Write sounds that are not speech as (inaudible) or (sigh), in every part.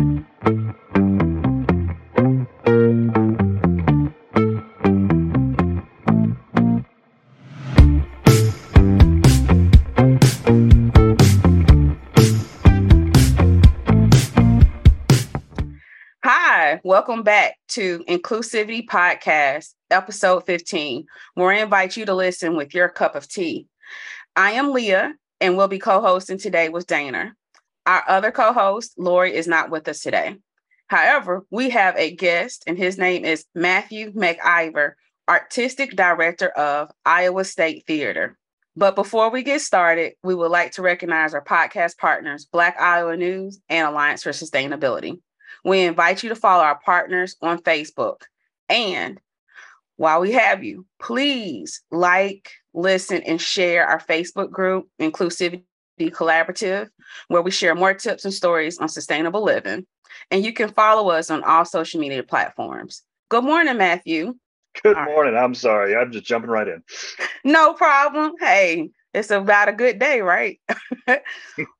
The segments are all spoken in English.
Hi, welcome back to Inclusivity Podcast, episode 15, where I invite you to listen with your cup of tea. I am Leah, and we'll be co hosting today with Dana. Our other co host, Lori, is not with us today. However, we have a guest, and his name is Matthew McIver, Artistic Director of Iowa State Theater. But before we get started, we would like to recognize our podcast partners, Black Iowa News and Alliance for Sustainability. We invite you to follow our partners on Facebook. And while we have you, please like, listen, and share our Facebook group, Inclusivity Collaborative, where we share more tips and stories on sustainable living. And you can follow us on all social media platforms. Good morning, Matthew. Good morning. I'm sorry. I'm just jumping right in. No problem. Hey, it's about a good day, right? (laughs)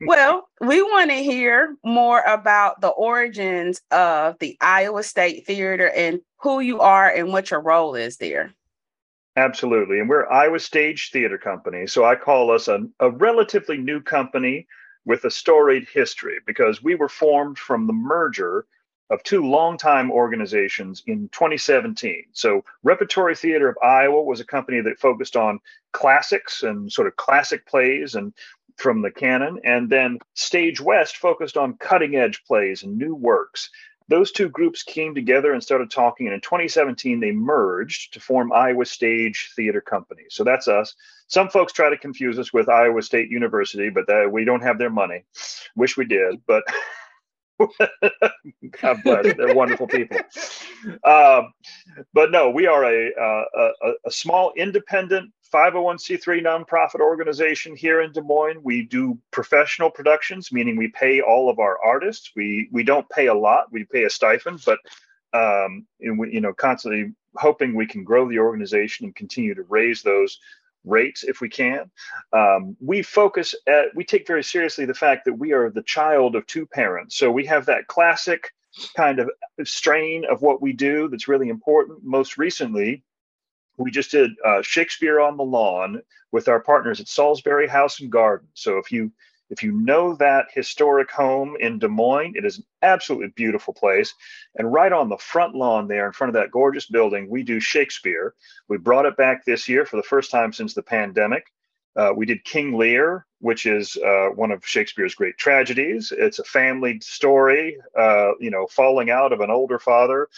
well, we want to hear more about the origins of the Iowa State Theater and who you are and what your role is there. Absolutely. And we're Iowa Stage Theater Company. So I call us a, a relatively new company with a storied history because we were formed from the merger of two longtime organizations in 2017. So, Repertory Theater of Iowa was a company that focused on classics and sort of classic plays and from the canon, and then Stage West focused on cutting edge plays and new works. Those two groups came together and started talking, and in 2017 they merged to form Iowa Stage Theater Company. So that's us. Some folks try to confuse us with Iowa State University, but that, we don't have their money. Wish we did, but (laughs) God bless. They're wonderful people. Um, but no, we are a, a, a small independent 501c3 nonprofit organization here in Des Moines. We do professional productions, meaning we pay all of our artists. We we don't pay a lot. We pay a stipend, but um, and we, you know, constantly hoping we can grow the organization and continue to raise those rates if we can. Um, we focus at, we take very seriously the fact that we are the child of two parents. So we have that classic kind of strain of what we do that's really important. Most recently, we just did uh, Shakespeare on the Lawn with our partners at Salisbury House and Garden. So if you if you know that historic home in Des Moines, it is an absolutely beautiful place. And right on the front lawn there, in front of that gorgeous building, we do Shakespeare. We brought it back this year for the first time since the pandemic. Uh, we did King Lear, which is uh, one of Shakespeare's great tragedies. It's a family story, uh, you know, falling out of an older father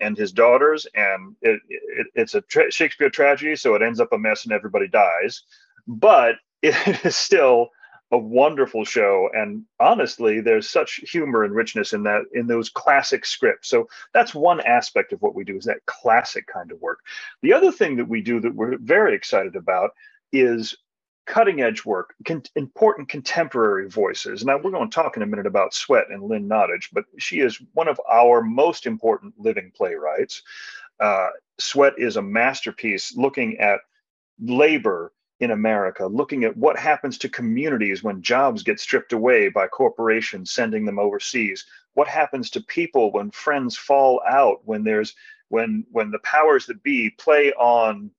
and his daughters, and it, it, it's a tra- Shakespeare tragedy, so it ends up a mess and everybody dies. But (laughs) it is still a wonderful show and honestly there's such humor and richness in that in those classic scripts so that's one aspect of what we do is that classic kind of work the other thing that we do that we're very excited about is cutting edge work con- important contemporary voices now we're going to talk in a minute about sweat and lynn nottage but she is one of our most important living playwrights uh, sweat is a masterpiece looking at labor in America, looking at what happens to communities when jobs get stripped away by corporations sending them overseas. What happens to people when friends fall out, when there's when when the powers that be play on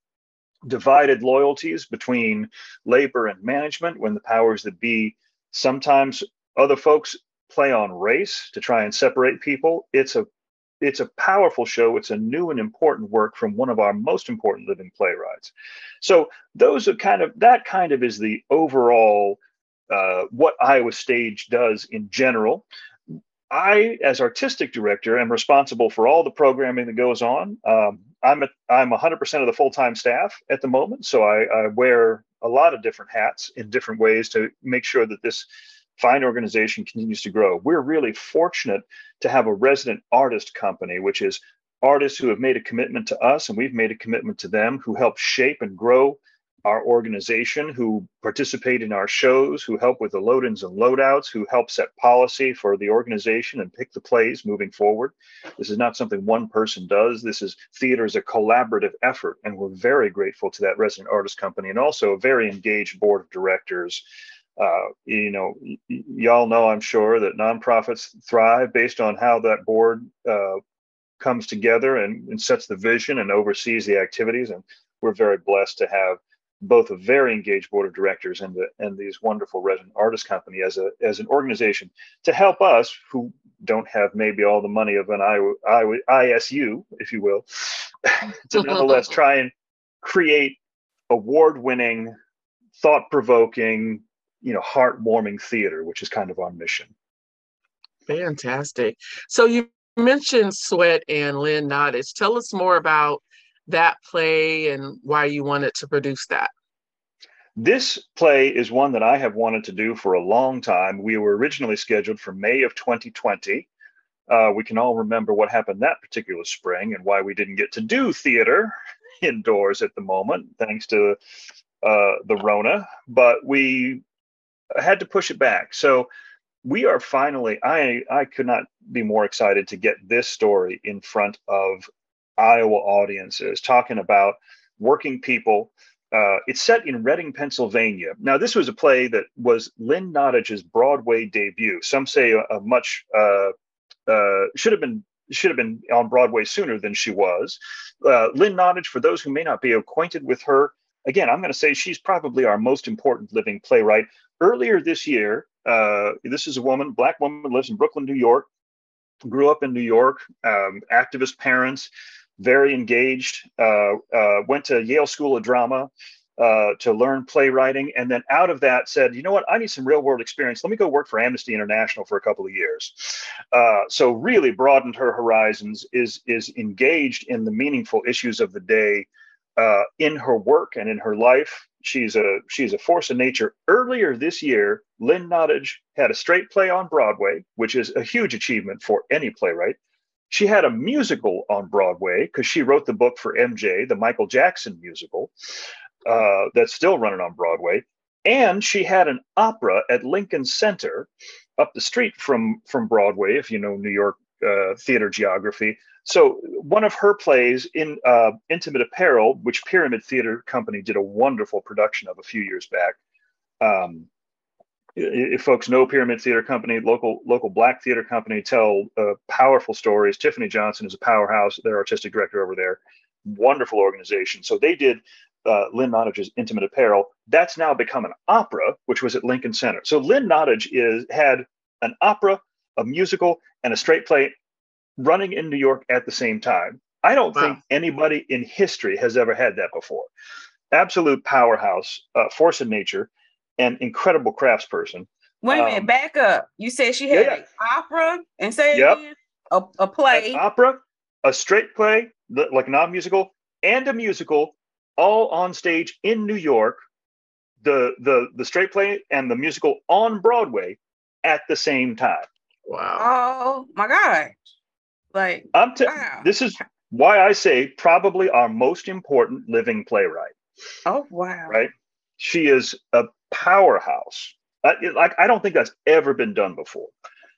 divided loyalties between labor and management, when the powers that be sometimes other folks play on race to try and separate people. It's a it's a powerful show. It's a new and important work from one of our most important living playwrights. So those are kind of that kind of is the overall uh, what Iowa Stage does in general. I, as artistic director, am responsible for all the programming that goes on. Um, I'm a, I'm 100% of the full time staff at the moment, so I, I wear a lot of different hats in different ways to make sure that this fine organization continues to grow. We're really fortunate to have a resident artist company, which is artists who have made a commitment to us and we've made a commitment to them, who help shape and grow our organization, who participate in our shows, who help with the load ins and loadouts, who help set policy for the organization and pick the plays moving forward. This is not something one person does. This is theater is a collaborative effort, and we're very grateful to that resident artist company and also a very engaged board of directors Uh, you know, y'all know, I'm sure, that nonprofits thrive based on how that board uh, comes together and, and, sets the vision and oversees the activities. And we're very blessed to have both a very engaged board of directors and the, and these wonderful resident artist company as a as an organization to help us who don't have maybe all the money of an I, I, ISU, if you will, (laughs) to nonetheless (laughs) try and create award-winning, thought-provoking, you know, heartwarming theater, which is kind of our mission. Fantastic. So you mentioned Sweat and Lynn Nottage. Tell us more about that play and why you wanted to produce that. This play is one that I have wanted to do for a long time. We were originally scheduled for May of 2020. Uh, we can all remember what happened that particular spring and why we didn't get to do theater (laughs) indoors at the moment, thanks to uh, the Rona. But we had to push it back. So we are finally. I I could not be more excited to get this story in front of Iowa audiences, talking about working people uh, it's set in Reading, Pennsylvania. Now, this was a play that was Lynn Nottage's Broadway debut. Some say a, a much uh, uh, should have been should have been on Broadway sooner than she was. Uh, Lynn Nottage, for those who may not be acquainted with her, again, I'm going to say she's probably our most important living playwright. Earlier this year, uh, this is a woman, black woman, lives in Brooklyn, New York, grew up in New York, um, activist parents very engaged, uh, uh, went to Yale School of Drama uh, to learn playwriting, and then out of that said, you know what, I need some real world experience. Let me go work for Amnesty International for a couple of years. Uh, so really broadened her horizons, is, is engaged in the meaningful issues of the day uh, in her work and in her life. She's a she's a force of nature. Earlier this year, Lynn Nottage had a straight play on Broadway, which is a huge achievement for any playwright. She had a musical on Broadway because she wrote the book for MJ, the Michael Jackson musical, uh, that's still running on Broadway. And she had an opera at Lincoln Center up the street from, from Broadway, if you know New York uh, theater geography. So one of her plays in uh, Intimate Apparel, which Pyramid Theater Company did a wonderful production of a few years back. Um, if folks know Pyramid Theater Company, local local black theater company, tell uh, powerful stories. Tiffany Johnson is a powerhouse. Their artistic director over there, wonderful organization. So they did uh, Lynn Nottage's Intimate Apparel. That's now become an opera, which was at Lincoln Center. So Lynn Nottage is had an opera, a musical, and a straight play running in New York at the same time. I don't wow. think anybody in history has ever had that before. Absolute powerhouse, uh, force of nature and incredible craftsperson. Wait a minute, um, back up. You said she had yeah, an opera and say yep. a, a play. An opera, a straight play, like non-musical, and a musical, all on stage in New York. The the the straight play and the musical on Broadway at the same time. Wow. Oh my God. Like I'm t- wow. this is why I say probably our most important living playwright. Oh wow. Right? She is a powerhouse. I, like I don't think that's ever been done before.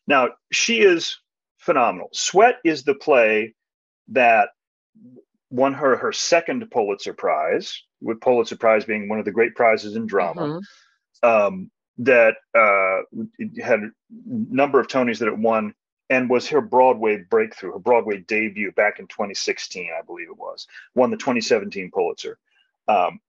Now she is phenomenal. Sweat is the play that won her her second Pulitzer Prize, with Pulitzer Prize being one of the great prizes in drama. Mm-hmm. Um, that uh, had a number of Tonys that it won, and was her Broadway breakthrough, her Broadway debut back in 2016, I believe it was. Won the 2017 Pulitzer. Um,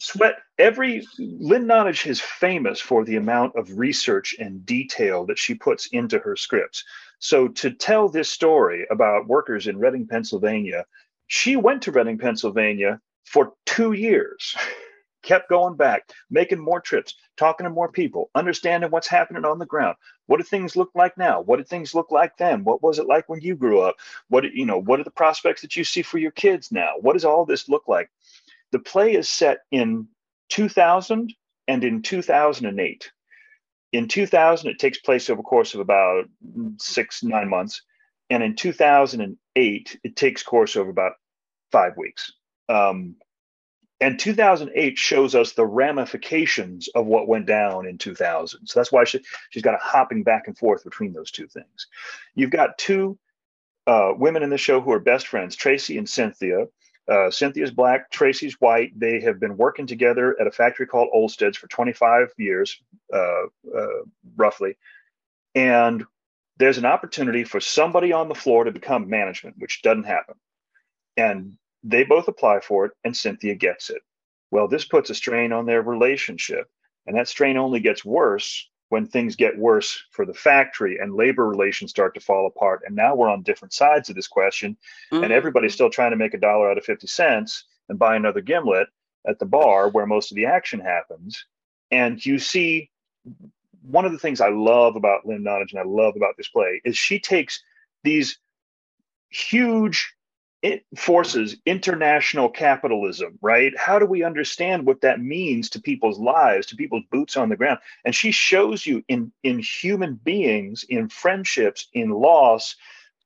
Sweat, every Lynn Nottage is famous for the amount of research and detail that she puts into her scripts. So to tell this story about workers in Reading, Pennsylvania, she went to Reading, Pennsylvania for two years, (laughs) kept going back, making more trips, talking to more people, understanding what's happening on the ground. What do things look like now? What did things look like then? What was it like when you grew up? What you know? What are the prospects that you see for your kids now? What does all this look like? The play is set in 2000 and in 2008. In 2000, it takes place over the course of about six, nine months. And in 2008, it takes course over about five weeks. Um, and 2008 shows us the ramifications of what went down in 2000. So that's why she, she's got a hopping back and forth between those two things. You've got two uh, women in the show who are best friends, Tracy and Cynthia, Uh, Cynthia's black, Tracy's white. They have been working together at a factory called Olstead's for 25 years, uh, uh, roughly. And there's an opportunity for somebody on the floor to become management, which doesn't happen. And they both apply for it, and Cynthia gets it. Well, this puts a strain on their relationship. And that strain only gets worse when things get worse for the factory and labor relations start to fall apart. And now we're on different sides of this question, mm-hmm. and everybody's still trying to make a dollar out of 50 cents and buy another gimlet at the bar where most of the action happens. And you see one of the things I love about Lynn Nottage and I love about this play is she takes these huge it forces international capitalism, right? How do we understand what that means to people's lives, to people's boots on the ground? And she shows you in in human beings, in friendships, in loss,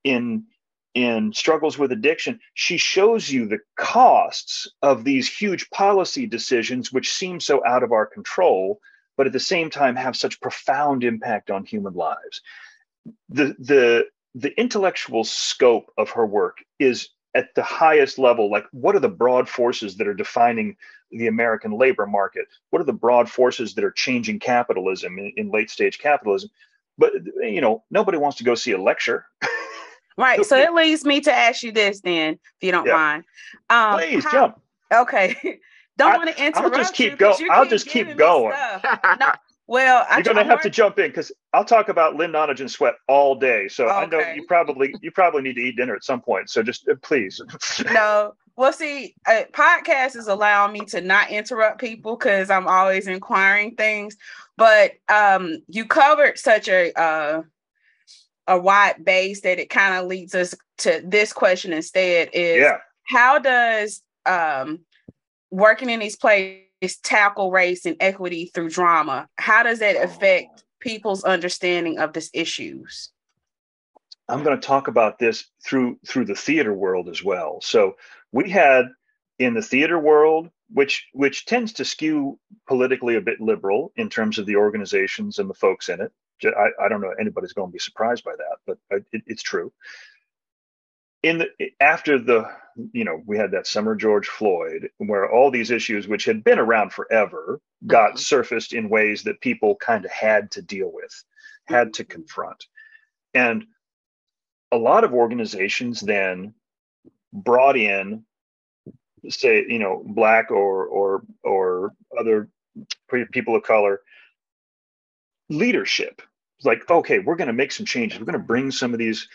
in in struggles with addiction, she shows you the costs of these huge policy decisions which seem so out of our control, but at the same time have such profound impact on human lives. The the the intellectual scope of her work is at the highest level like what are the broad forces that are defining the american labor market? What are the broad forces that are changing capitalism in, in late stage capitalism? But you know nobody wants to go see a lecture. (laughs) Right so it leads me to ask you this then if you don't yeah. mind. Um, please how, jump. Okay (laughs) don't want to interrupt i'll just keep going i'll just keep going. (laughs) well, you're going to have to jump in because I'll talk about Lynn Nottage and Sweat all day. So okay. I know you probably you probably need to eat dinner at some point. So just uh, please. (laughs) no, well, see, a podcast is allowing me to not interrupt people because I'm always inquiring things. But um, you covered such a uh, a wide base that it kind of leads us to this question instead: is yeah. how does um, working in these places tackle race and equity through drama. How does that affect people's understanding of these issues? I'm going to talk about this through through the theater world as well. So we had in the theater world, which which tends to skew politically a bit liberal in terms of the organizations and the folks in it. I, I don't know anybody's going to be surprised by that, but uh, it, it's true in the after the you know we had that summer george floyd where all these issues which had been around forever got mm-hmm. surfaced in ways that people kind of had to deal with had to confront. And a lot of organizations then brought in say you know black or or or other people of color leadership. Like okay we're going to make some changes. We're going to bring some of these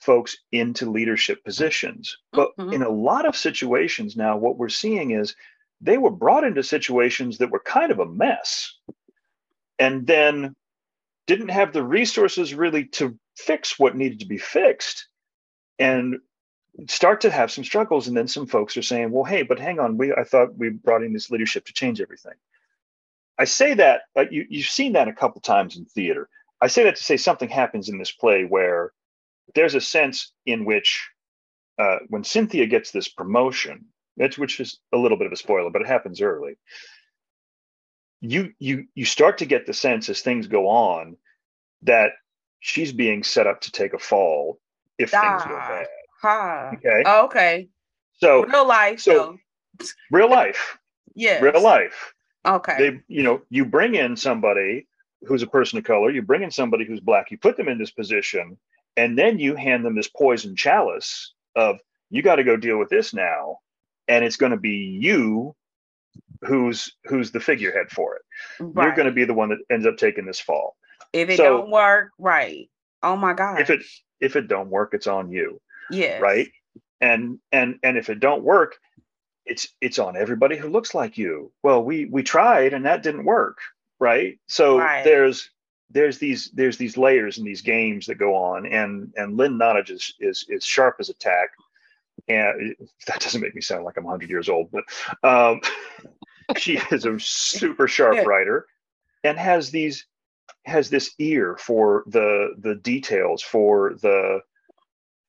folks into leadership positions. But mm-hmm. in a lot of situations now, what we're seeing is they were brought into situations that were kind of a mess and then didn't have the resources really to fix what needed to be fixed and start to have some struggles and then some folks are saying well hey but hang on we i thought we brought in this leadership to change everything i say that you, you've seen that a couple times in theater i say that to say something happens in this play where there's a sense in which uh, when Cynthia gets this promotion, which is a little bit of a spoiler, but it happens early. You you you start to get the sense as things go on that she's being set up to take a fall if ah, things go bad. Huh. Okay. Oh, okay. So real life. So though. real life. yeah. Real life. Okay. They you know you bring in somebody who's a person of color. You bring in somebody who's black. You put them in this position and then you hand them this poison chalice of you got to go deal with this now and it's going to be you who's who's the figurehead for it. Right. you're going to be the one that ends up taking this fall. If it so, don't work right. Oh my god if it if it don't work it's on you yeah right? And and and if it don't work it's it's on everybody who looks like you. Well we we tried and that didn't work right? So right. there's there's these there's these layers in these games that go on, and and Lynn Nottage is is is sharp as a tack, and (laughs) that doesn't make me sound like I'm 100 years old, but um, (laughs) she is a super sharp writer, and has these has this ear for the the details for the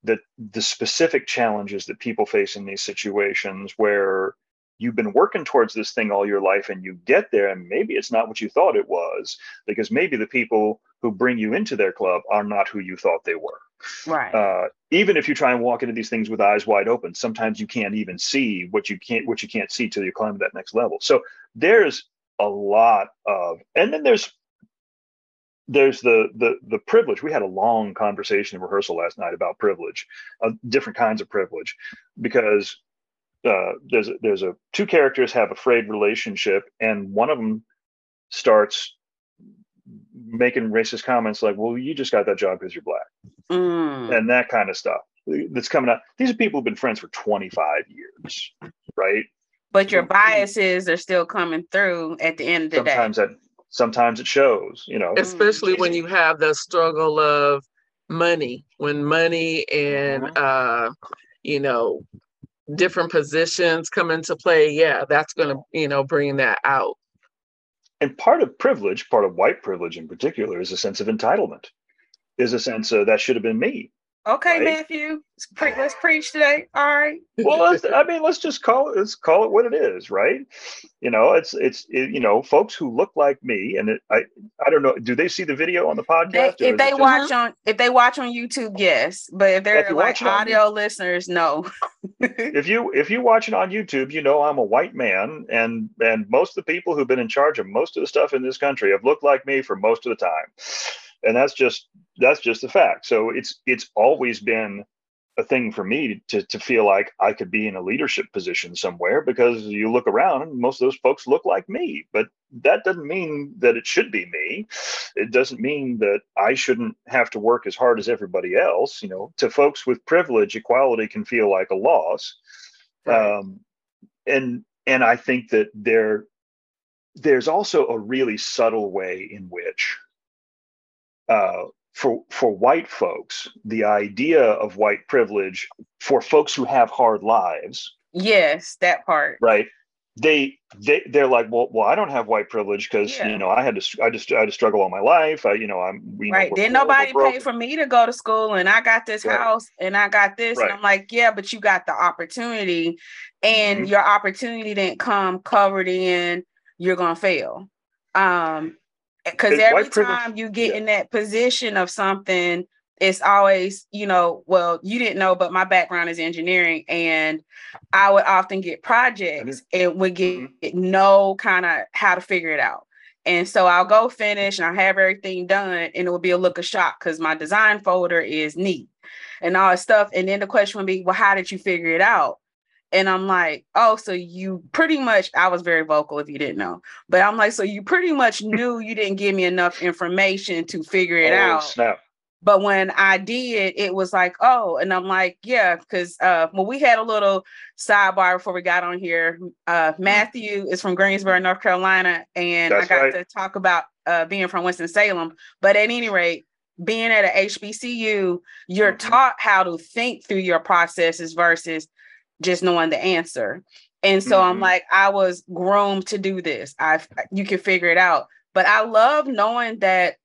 the the specific challenges that people face in these situations where you've been working towards this thing all your life and you get there and maybe it's not what you thought it was because maybe the people who bring you into their club are not who you thought they were Right. Uh, even if you try and walk into these things with eyes wide open, sometimes you can't even see what you can't what you can't see till you climb to that next level. So there's a lot of, and then there's there's the the the privilege. We had a long conversation in rehearsal last night about privilege, uh, different kinds of privilege, because uh, there's a, there's a two characters have a frayed relationship, and one of them starts making racist comments like, "Well, you just got that job because you're black," Mm. and that kind of stuff that's coming out. These are people who've been friends for 25 years, right? But your biases are still coming through at the end of the Sometimes day. that sometimes it shows, you know. especially when you have the struggle of money when money and Mhm. uh you know different positions come into play yeah that's going to you know bring that out and part of privilege, part of white privilege in particular, is a sense of entitlement. Is a sense of that should have been me. Okay, Right? Matthew, let's, pre- let's preach today. All right. Well, let's, I mean, let's just call it. Let's call it what it is, right? You know, it's it's it, you know, folks who look like me, and it, I I don't know. Do they see the video on the podcast? They, if it they just- watch uh-huh. on if they watch on YouTube, yes. But if they're you like watch it on audio listeners, no. (laughs) if you if you watch it on YouTube, you know I'm a white man, and and most of the people who've been in charge of most of the stuff in this country have looked like me for most of the time, and that's just that's just a fact. So it's it's always been a thing for me to to feel like I could be in a leadership position somewhere because you look around and most of those folks look like me, but that doesn't mean that it should be me. It doesn't mean that I shouldn't have to work as hard as everybody else. You know, to folks with privilege, equality can feel like a loss. Um, and and I think that there there's also a really subtle way in which uh, for for white folks, the idea of white privilege for folks who have hard lives, yes, that part. right? They they they're like, well, well, I don't have white privilege because Yeah. you know I had to I just I had to struggle all my life. I you know I'm know Right. we're Didn't poor, nobody pay for me to go to school and I got this Right. house and I got this. Right. And I'm like, yeah, but you got the opportunity and Mhm. your opportunity didn't come covered in you're gonna fail. Um because every time you get yeah. in that position of something, it's always, you know, well, you didn't know, but my background is engineering, and I would often get projects and would get Mhm. no kind of how to figure it out. And so I'll go finish and I'll have everything done, and it will be a look of shock because my design folder is neat and all that stuff. And then the question would be, well, how did you figure it out? And I'm like, oh, so you pretty much, I was very vocal if you didn't know, but I'm like, so you pretty much knew you didn't give me enough information to figure it Oh, out. snap. But when I did, it was like, oh, and I'm like, yeah, because uh, when we had a little sidebar before we got on here, uh, Matthew is from Greensboro, North Carolina, and That's I got right. to talk about uh, being from Winston Salem. But at any rate, being at a HBCU, you're Mhm. taught how to think through your processes versus just knowing the answer. And so I'm Mhm. like, I was groomed to do this. I you can figure it out. But I love knowing that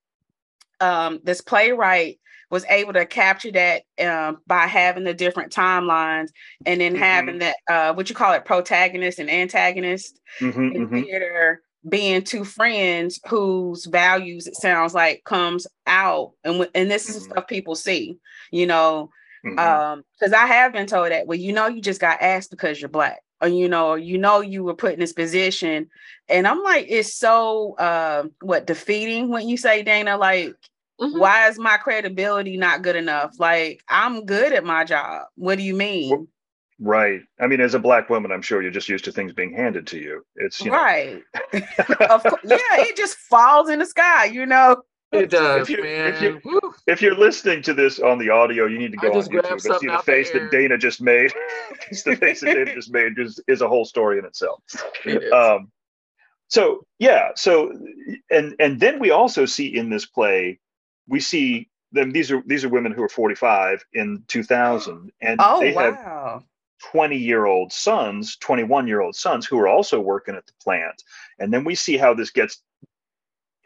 um, this playwright was able to capture that um, by having the different timelines and then Mhm. having that uh, what you call it protagonist and antagonist Mhm, in mhm. theater being two friends whose values it sounds like comes out and and this is Mhm. stuff people see you know Mhm. um because i have been told that well you know you just got asked because you're black or you know you know you were put in this position and i'm like it's so uh, what defeating when you say dana like Mhm. why is my credibility not good enough like i'm good at my job what do you mean Right. I mean, as a black woman, I'm sure you're just used to things being handed to you. It's you know, right (laughs) yeah it just falls in the sky you know it (laughs) does If you, man. If, you, if you're listening to this on the audio, you need to go on YouTube and see the out the face that Dana just made. (laughs) 'Cause the face that Dana (laughs) just made is, is a whole story in itself. It is. Um, so yeah, so and and then we also see in this play, we see them. These are these are women who are 45 in 2000, and oh they have 20 year old sons, 21 year old sons who are also working at the plant. And then we see how this gets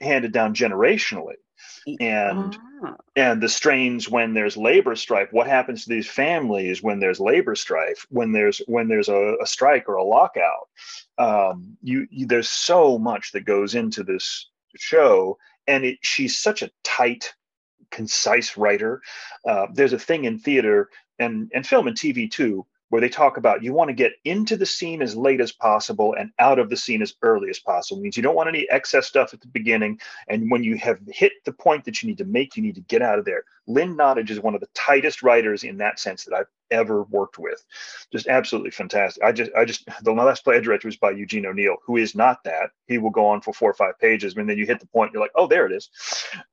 handed down generationally. And Ah. and the strains when there's labor strife what happens to these families when there's labor strife when there's when there's a, a strike or a lockout um, you, you there's so much that goes into this show and it she's such a tight concise writer. Uh, there's a thing in theater and and film and TV too where they talk about you want to get into the scene as late as possible and out of the scene as early as possible. It means you don't want any excess stuff at the beginning. And when you have hit the point that you need to make, you need to get out of there. Lynn Nottage is one of the tightest writers in that sense that I've ever worked with. Just absolutely fantastic. I just, I just, the last play I directed was by Eugene O'Neill, who is not that. He will go on for four or five pages, and then you hit the point, you're like, oh, there it is.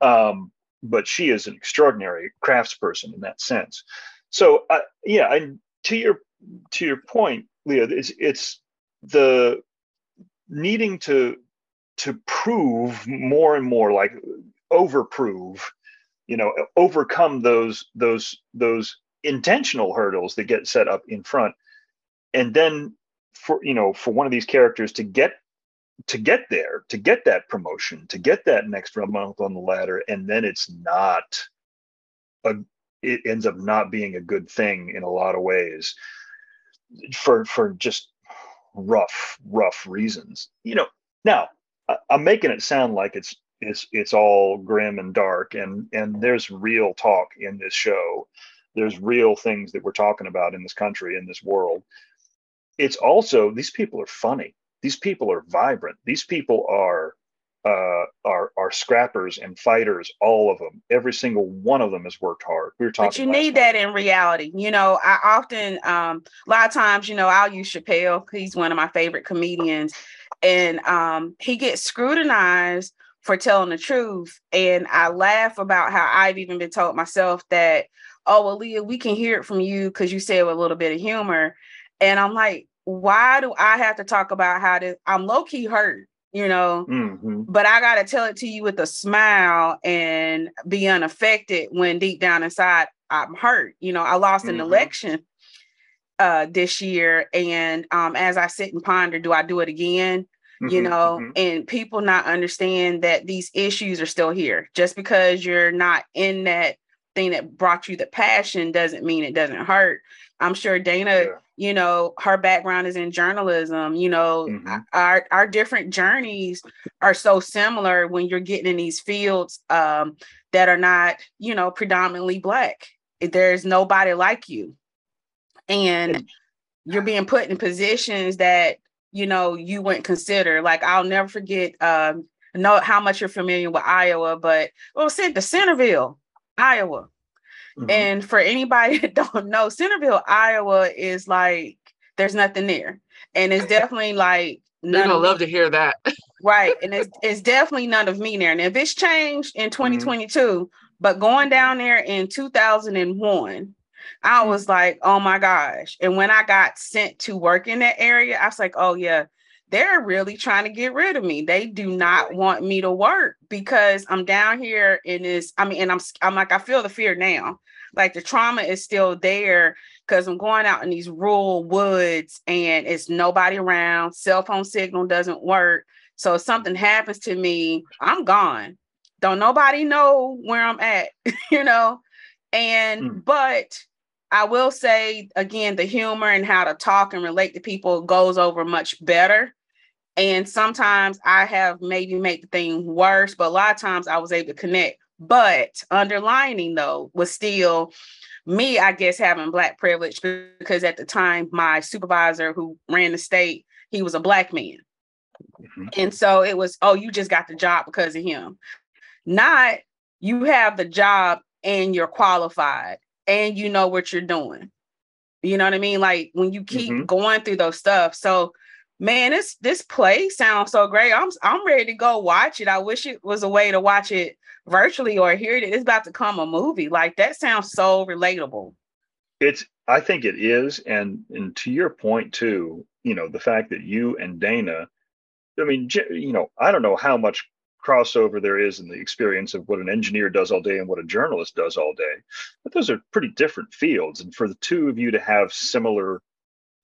Um, but she is an extraordinary craftsperson in that sense. So, uh, yeah, and to your to your point, Leah, it's, it's the needing to to prove more and more, like overprove, you know, overcome those those those intentional hurdles that get set up in front, and then for you know for one of these characters to get to get there, to get that promotion, to get that next month on the ladder, and then it's not a it ends up not being a good thing in a lot of ways for for just rough rough reasons. You know now i'm making it sound like it's it's it's all grim and dark and and there's real talk in this show. There's real things that we're talking about in this country in this world. It's also these people are funny. These people are vibrant. These people are uh, are are scrappers and fighters, all of them. Every single one of them has worked hard. We were talking. But you need that in reality. You know, I often, um, a lot of times, you know, I'll use Chappelle. He's one of my favorite comedians, and um, he gets scrutinized for telling the truth. And I laugh about how I've even been told myself that, oh, well, Leah, we can hear it from you because you say it with a little bit of humor. And I'm like, why do I have to talk about how to? I'm low key hurt you know mm-hmm. but i got to tell it to you with a smile and be unaffected when deep down inside i'm hurt you know i lost mm-hmm. an election uh this year and um as i sit and ponder do i do it again mm-hmm. you know mm-hmm. and people not understand that these issues are still here just because you're not in that thing that brought you the passion doesn't mean it doesn't hurt i'm sure dana yeah. you know her background is in journalism you know mm-hmm. our our different journeys are so similar when you're getting in these fields um, that are not you know predominantly black. There's nobody like you. And you're being put in positions that you know you wouldn't consider. Like i'll never forget um know how much you're familiar with iowa but well sent to centerville iowa Mm-hmm. And for anybody (laughs) that don't know, Centerville, Iowa is like there's nothing there. And it's definitely like You're gonna love me. to hear that. right. (laughs) And it's it's definitely none of me there. And if it's changed in 2022, mm-hmm. but going down there in 2001, I mm-hmm. was like, oh my gosh. And when I got sent to work in that area, I was like, oh yeah, they're really trying to get rid of me. They do not want me to work because I'm down here in this. I mean, and I'm I'm like, I feel the fear now. Like the trauma is still there because I'm going out in these rural woods and it's nobody around. Cell phone signal doesn't work. So if something happens to me, I'm gone. Don't nobody know where I'm at, (laughs) you know? And mm. but I will say again, the humor and how to talk and relate to people goes over much better. And sometimes I have maybe made the thing worse, but a lot of times I was able to connect. But underlining though was still me, I guess, having black privilege because at the time my supervisor who ran the state, he was a black man. Mm-hmm. And so it was, oh, you just got the job because of him. Not you have the job and you're qualified and you know what you're doing. You know what I mean? Like when you keep mm-hmm. going through those stuff. So man, this this play sounds so great. I'm I'm ready to go watch it. I wish it was a way to watch it virtually or hear it. It's about to come a movie. Like that sounds so relatable. It's I think it is. And and to your point too, you know, the fact that you and Dana, I mean, you know, I don't know how much crossover there is in the experience of what an engineer does all day and what a journalist does all day. But those are pretty different fields. And for the two of you to have similar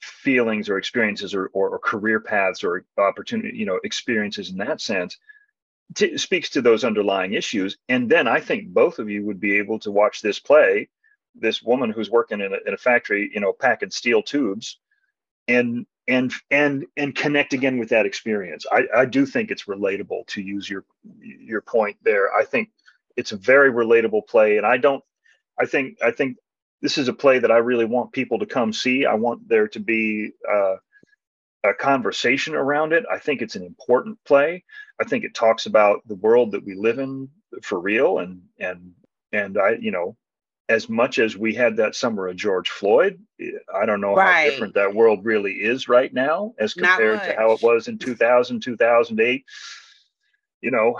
feelings or experiences or, or, or career paths or opportunity, you know, experiences in that sense, t- speaks to those underlying issues. And then I think both of you would be able to watch this play, this woman who's working in a, in a factory, you know, packing steel tubes and and and and connect again with that experience. I, I do think it's relatable to use your your point there. I think it's a very relatable play, and I don't. I think I think this is a play that I really want people to come see. I want there to be uh, a conversation around it. I think it's an important play. I think it talks about the world that we live in for real, and and and I, you know, as much as we had that summer of George Floyd, I don't know right. how different that world really is right now as compared to how it was in 2000, 2008. You know,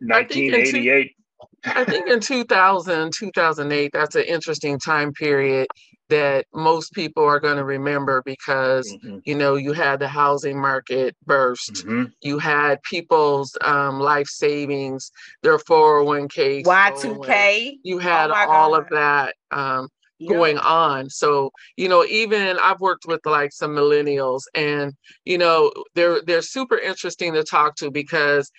1988. I think in 2000, 2008, that's an interesting time period that most people are going to remember because mm-hmm. you know you had the housing market burst mm-hmm. you had people's um, life savings their 401k y2k you had oh all God. of that um, yep. going on so you know even i've worked with like some millennials and you know they're they're super interesting to talk to because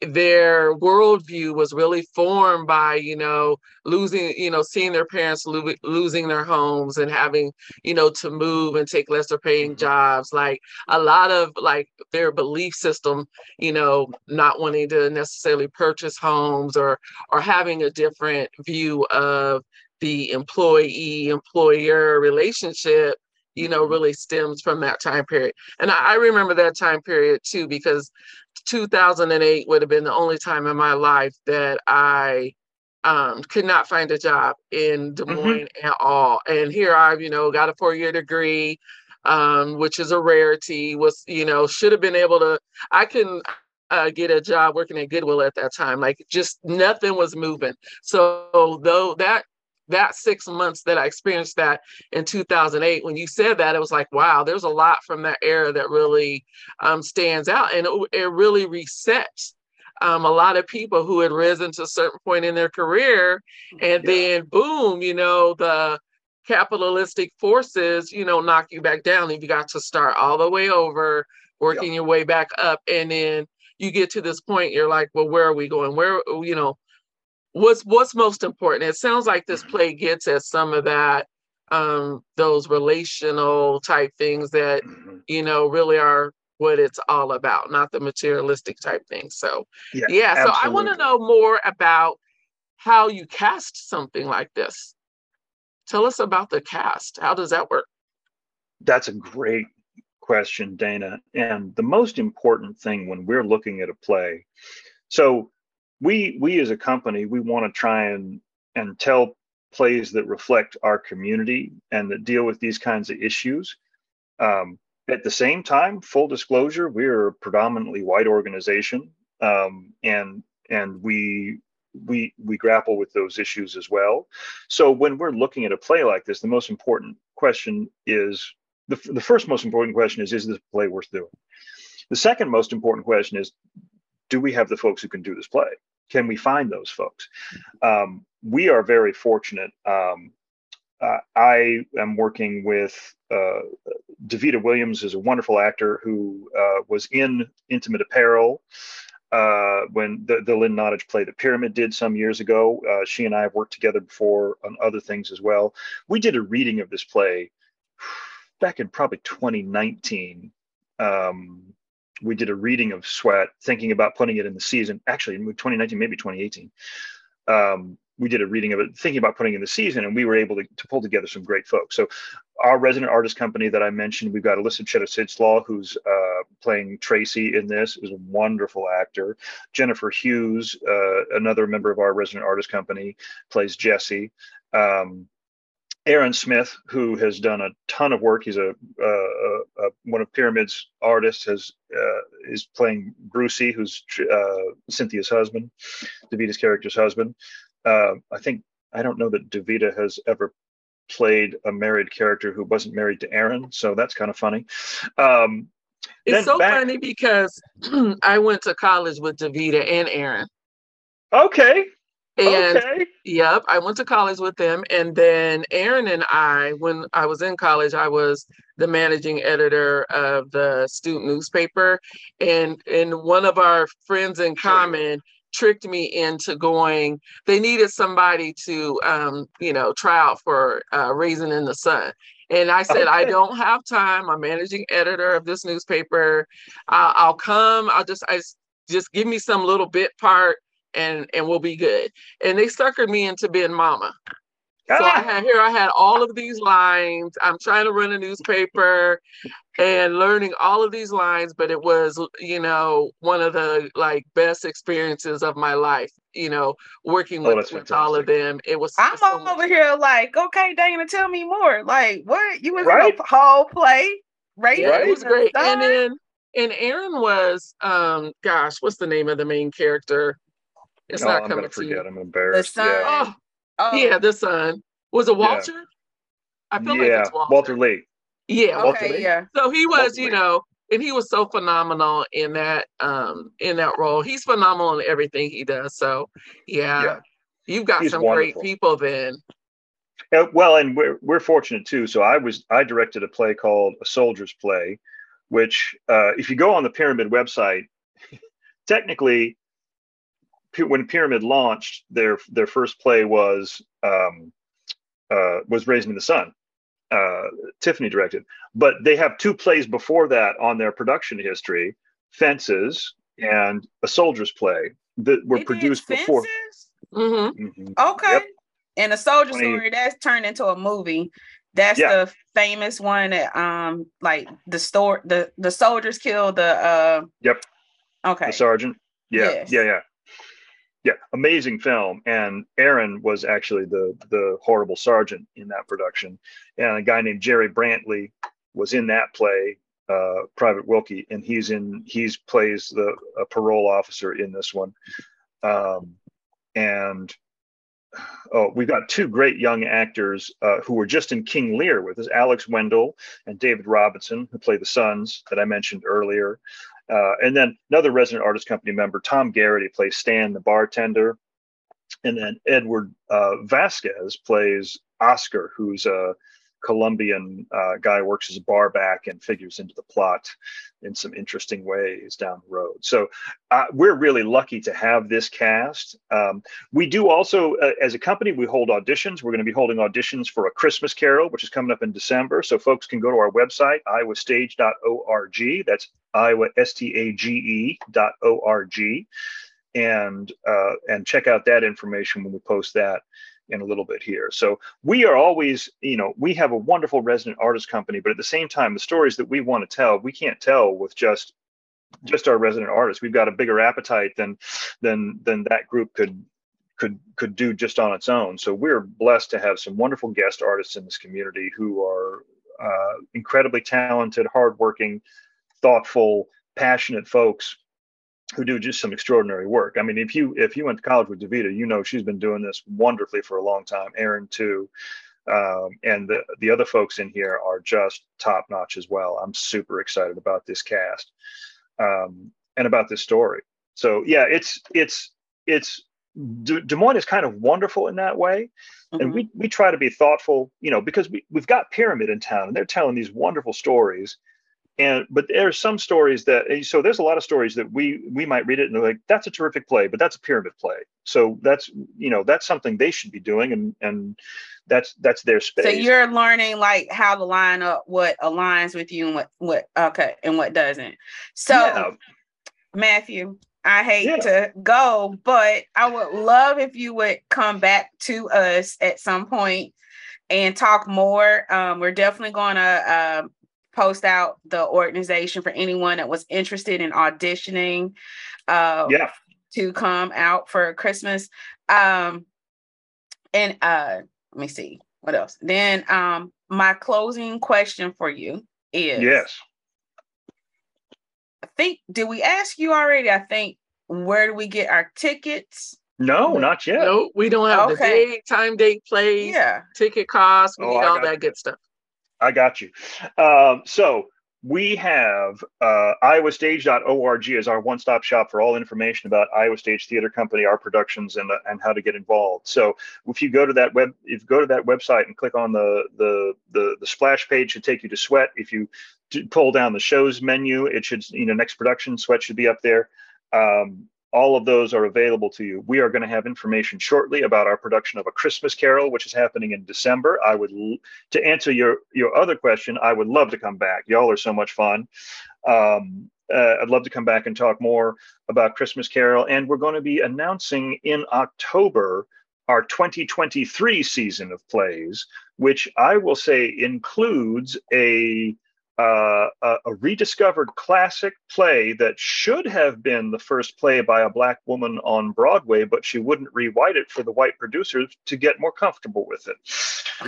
their worldview was really formed by you know losing you know seeing their parents lo- losing their homes and having you know to move and take lesser paying mm-hmm. jobs like a lot of like their belief system you know not wanting to necessarily purchase homes or or having a different view of the employee employer relationship you know, mm-hmm. really stems from that time period. And I, I, remember that time period too, because 2008 would have been the only time in my life that I um, could not find a job in Des mm-hmm. Moines mm-hmm. at all. And here I've, you know, got a four year degree, um, which is a rarity, was, you know, should have been able to, I can uh, get a job working at Goodwill at that time. Like just nothing was moving. So though that that six months that I experienced that in 2008, when you said that, it was like, wow, there's a lot from that era that really um, stands out. And it, it really resets um, a lot of people who had risen to a certain point in their career. And yeah. then, boom, you know, the capitalistic forces, you know, knock you back down. And you got to start all the way over, working yeah. your way back up. And then you get to this point, you're like, well, where are we going? Where, you know, what's what's most important? It sounds like this mm-hmm. play gets at some of that um those relational type things that mm-hmm. you know really are what it's all about not the materialistic type things. So yeah, yeah so i want to know more about how you cast something like this. Tell us about the cast. How does that work? That's a great question dana. And the most important thing when we're looking at a play so we we as a company we want to try and and tell plays that reflect our community and that deal with these kinds of issues. Um, at the same time full disclosure we're a predominantly white organization um, and and we we we grapple with those issues as well. So when we're looking at a play like this the most important question is the, the first most important question is is this play worth doing? The second most important question is do we have the folks who can do this play can we find those folks? Um, we are very fortunate. Um, uh, I am working with uh, Davida Williams is a wonderful actor who uh, was in Intimate Apparel uh, when the, the Lynn Nottage play The Pyramid did some years ago. Uh, she and I have worked together before on other things as well. We did a reading of this play (sighs) back in probably 2019. Um, we did a reading of Sweat, thinking about putting it in the season. Actually, in 2019, maybe 2018, um, we did a reading of it, thinking about putting in the season, and we were able to, to pull together some great folks. So, our resident artist company that I mentioned, we've got Alyssa Cheddar who's uh, playing Tracy in this, is a wonderful actor. Jennifer Hughes, uh, another member of our resident artist company, plays Jessie. Um, Aaron Smith, who has done a ton of work, he's a, uh, uh, one of Pyramid's artists, has uh, is playing Brucie, who's uh, Cynthia's husband, Davida's character's husband. Uh, I think I don't know that Davida has ever played a married character who wasn't married to Aaron, so that's kind of funny. Um, it's so back- funny because (clears throat) I went to college with Davida and Aaron. Okay, and okay. yep, I went to college with them. And then Aaron and I, when I was in college, I was the managing editor of the student newspaper. And and one of our friends in common tricked me into going, they needed somebody to um, you know, try out for uh, Raisin in the Sun. And I said, okay. I don't have time. I'm managing editor of this newspaper. I'll, I'll come. I'll just, I just give me some little bit part and and we'll be good. And they suckered me into being mama. So I had here I had all of these lines. I'm trying to run a newspaper and learning all of these lines, but it was, you know, one of the like best experiences of my life, you know, working oh, with, with all of them. It was I'm so over much. here like, okay, Dana, tell me more. Like, what you was right? in the whole play, right? Yeah, it was great. And then and Aaron was um gosh, what's the name of the main character? It's no, not I'm coming gonna forget. I'm embarrassed. The son. Yeah. Oh, Oh. Yeah, the son. Was it Walter? Yeah. I feel yeah. like it's Walter. Walter Lee. Yeah, okay, Walter Lee. yeah. So he was, Walter you Lee. know, and he was so phenomenal in that um in that role. He's phenomenal in everything he does. So yeah, yeah. you've got He's some wonderful. great people then. Yeah, well, and we're we're fortunate too. So I was I directed a play called A Soldier's Play, which uh, if you go on the Pyramid website, (laughs) technically when Pyramid launched, their their first play was um, uh, was Raisin in the Sun. Uh, Tiffany directed, but they have two plays before that on their production history: Fences and A Soldier's Play that were they produced before. Mm-hmm. Mm-hmm. Okay, yep. and a soldier 20... story that's turned into a movie. That's yeah. the famous one that um like the store the the soldiers killed the uh Yep. Okay. The sergeant. Yeah. Yes. Yeah, yeah yeah, amazing film. And Aaron was actually the the horrible sergeant in that production, and a guy named Jerry Brantley was in that play, uh, Private Wilkie, and he's in he's plays the a parole officer in this one, um, and oh, we've got two great young actors uh, who were just in King Lear with us, Alex Wendell and David Robinson, who play the sons that I mentioned earlier. Uh, and then another resident artist company member, Tom Garrity, plays Stan, the bartender. And then Edward uh, Vasquez plays Oscar, who's a Colombian uh, guy, works as a bar back and figures into the plot in some interesting ways down the road. So uh, we're really lucky to have this cast. Um, we do also, uh, as a company, we hold auditions. We're going to be holding auditions for A Christmas Carol, which is coming up in December. So folks can go to our website, iowastage.org. That's Iowa, S-T-A-G-E dot O-R-G. And, uh, and check out that information when we post that in a little bit here. So we are always, you know, we have a wonderful resident artist company, but at the same time, the stories that we want to tell, we can't tell with just just our resident artists. We've got a bigger appetite than than than that group could could could do just on its own. So we're blessed to have some wonderful guest artists in this community who are uh, incredibly talented, hardworking, thoughtful, passionate folks who do just some extraordinary work. I mean, if you if you went to college with Davita, you know she's been doing this wonderfully for a long time. Aaron too, um, and the the other folks in here are just top notch as well. I'm super excited about this cast um, and about this story. So yeah, it's it's it's Des Moines is kind of wonderful in that way. Mm-hmm. And we, we try to be thoughtful, you know, because we, we've got Pyramid in town and they're telling these wonderful stories and but there are some stories that so there's a lot of stories that we we might read it and they're like that's a terrific play but that's a pyramid play so that's you know that's something they should be doing and and that's that's their space so you're learning like how to line up what aligns with you and what what okay and what doesn't so yeah. matthew I hate yeah. to go, but I would love if you would come back to us at some point and talk more. Um, we're definitely going to uh, post out the organization for anyone that was interested in auditioning uh, yeah. to come out for Christmas. Um, and uh, let me see what else. Then um, my closing question for you is yes. I think did we ask you already? I think where do we get our tickets? No, not yet. No, we don't have okay. the date, time, date, place, yeah, ticket costs. We oh, need all that good stuff. I got you. Um, so we have uh, iowastage.org as our one-stop shop for all information about Iowa Stage Theater Company, our productions, and uh, and how to get involved. So if you go to that web, if you go to that website and click on the the the, the splash page, should take you to Sweat. If you pull down the shows menu, it should you know next production Sweat should be up there. Um, all of those are available to you. We are going to have information shortly about our production of A Christmas Carol, which is happening in December. I would, to answer your your other question, I would love to come back. Y'all are so much fun. Um, uh, I'd love to come back and talk more about Christmas Carol. And we're going to be announcing in October our 2023 season of plays, which I will say includes a uh, a, a, rediscovered classic play that should have been the first play by a black woman on Broadway, but she wouldn't rewrite it for the white producers to get more comfortable with it.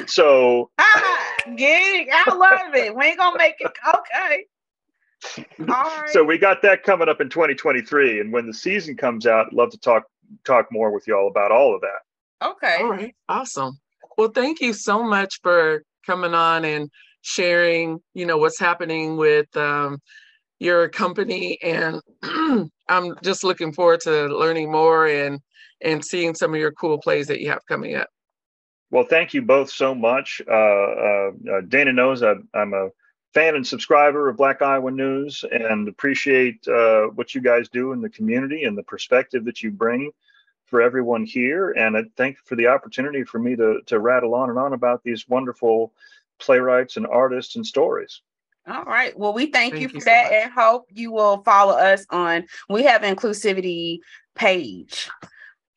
So, (laughs) ah, gig, I love it. We ain't gonna make it okay. So we got that coming up in 2023, and when the season comes out, I'd love to talk talk more with you all about all of that. Okay. All right. Awesome. Well, thank you so much for coming on and sharing, you know, what's happening with um, your company, and (clears throat) I'm just looking forward to learning more and and seeing some of your cool plays that you have coming up. Well, thank you both so much. Uh, uh, uh Dana knows I, I'm a fan and subscriber of Black Iowa News and appreciate uh, what you guys do in the community and the perspective that you bring for everyone here. And I thank for the opportunity for me to, to rattle on and on about these wonderful playwrights and artists and stories. All right. Well, we thank, thank you for you that so and hope you will follow us on we have inclusivity page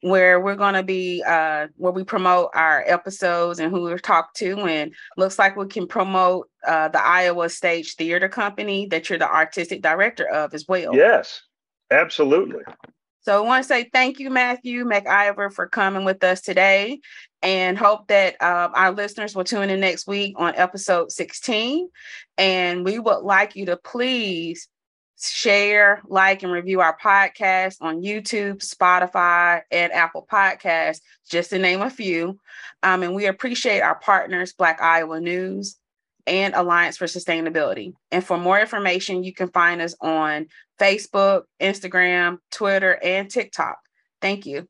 where we're going to be uh, where we promote our episodes and who we've talked to and looks like we can promote uh, the iowa stage theater company that you're the artistic director of as well yes absolutely so I want to say thank you, Matthew McIver, for coming with us today and hope that uh, our listeners will tune in next week on episode 16. And we would like you to please share, like, and review our podcast on YouTube, Spotify, and Apple Podcasts, just to name a few. Um, and we appreciate our partners, Black Iowa News and Alliance for Sustainability. And for more information, you can find us on Facebook, Instagram, Twitter, and TikTok. Thank you.